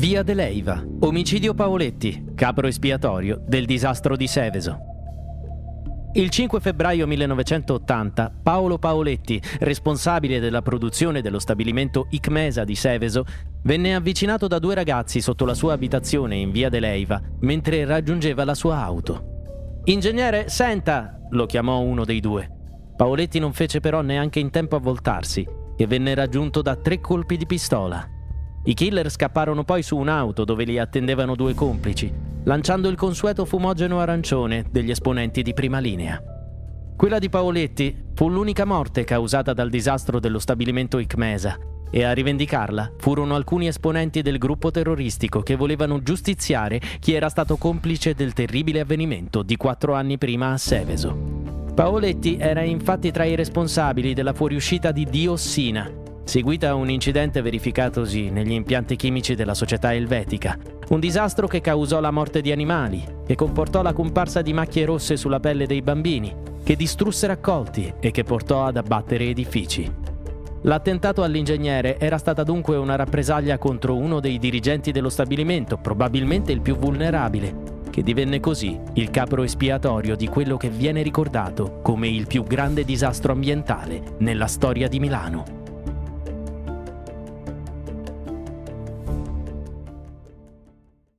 Via de Leiva, omicidio Paoletti, capro espiatorio del disastro di Seveso. Il 5 febbraio 1980 Paolo Paoletti, responsabile della produzione dello stabilimento Icmesa di Seveso, venne avvicinato da due ragazzi sotto la sua abitazione in via de Leiva mentre raggiungeva la sua auto. Ingegnere, senta! lo chiamò uno dei due. Paoletti non fece però neanche in tempo a voltarsi e venne raggiunto da tre colpi di pistola. I killer scapparono poi su un'auto dove li attendevano due complici, lanciando il consueto fumogeno arancione degli esponenti di prima linea. Quella di Paoletti fu l'unica morte causata dal disastro dello stabilimento Icmesa e a rivendicarla furono alcuni esponenti del gruppo terroristico che volevano giustiziare chi era stato complice del terribile avvenimento di quattro anni prima a Seveso. Paoletti era infatti tra i responsabili della fuoriuscita di diossina, seguita a un incidente verificatosi negli impianti chimici della società elvetica. Un disastro che causò la morte di animali, che comportò la comparsa di macchie rosse sulla pelle dei bambini, che distrusse raccolti e che portò ad abbattere edifici. L'attentato all'ingegnere era stata dunque una rappresaglia contro uno dei dirigenti dello stabilimento, probabilmente il più vulnerabile, che divenne così il capro espiatorio di quello che viene ricordato come il più grande disastro ambientale nella storia di Milano.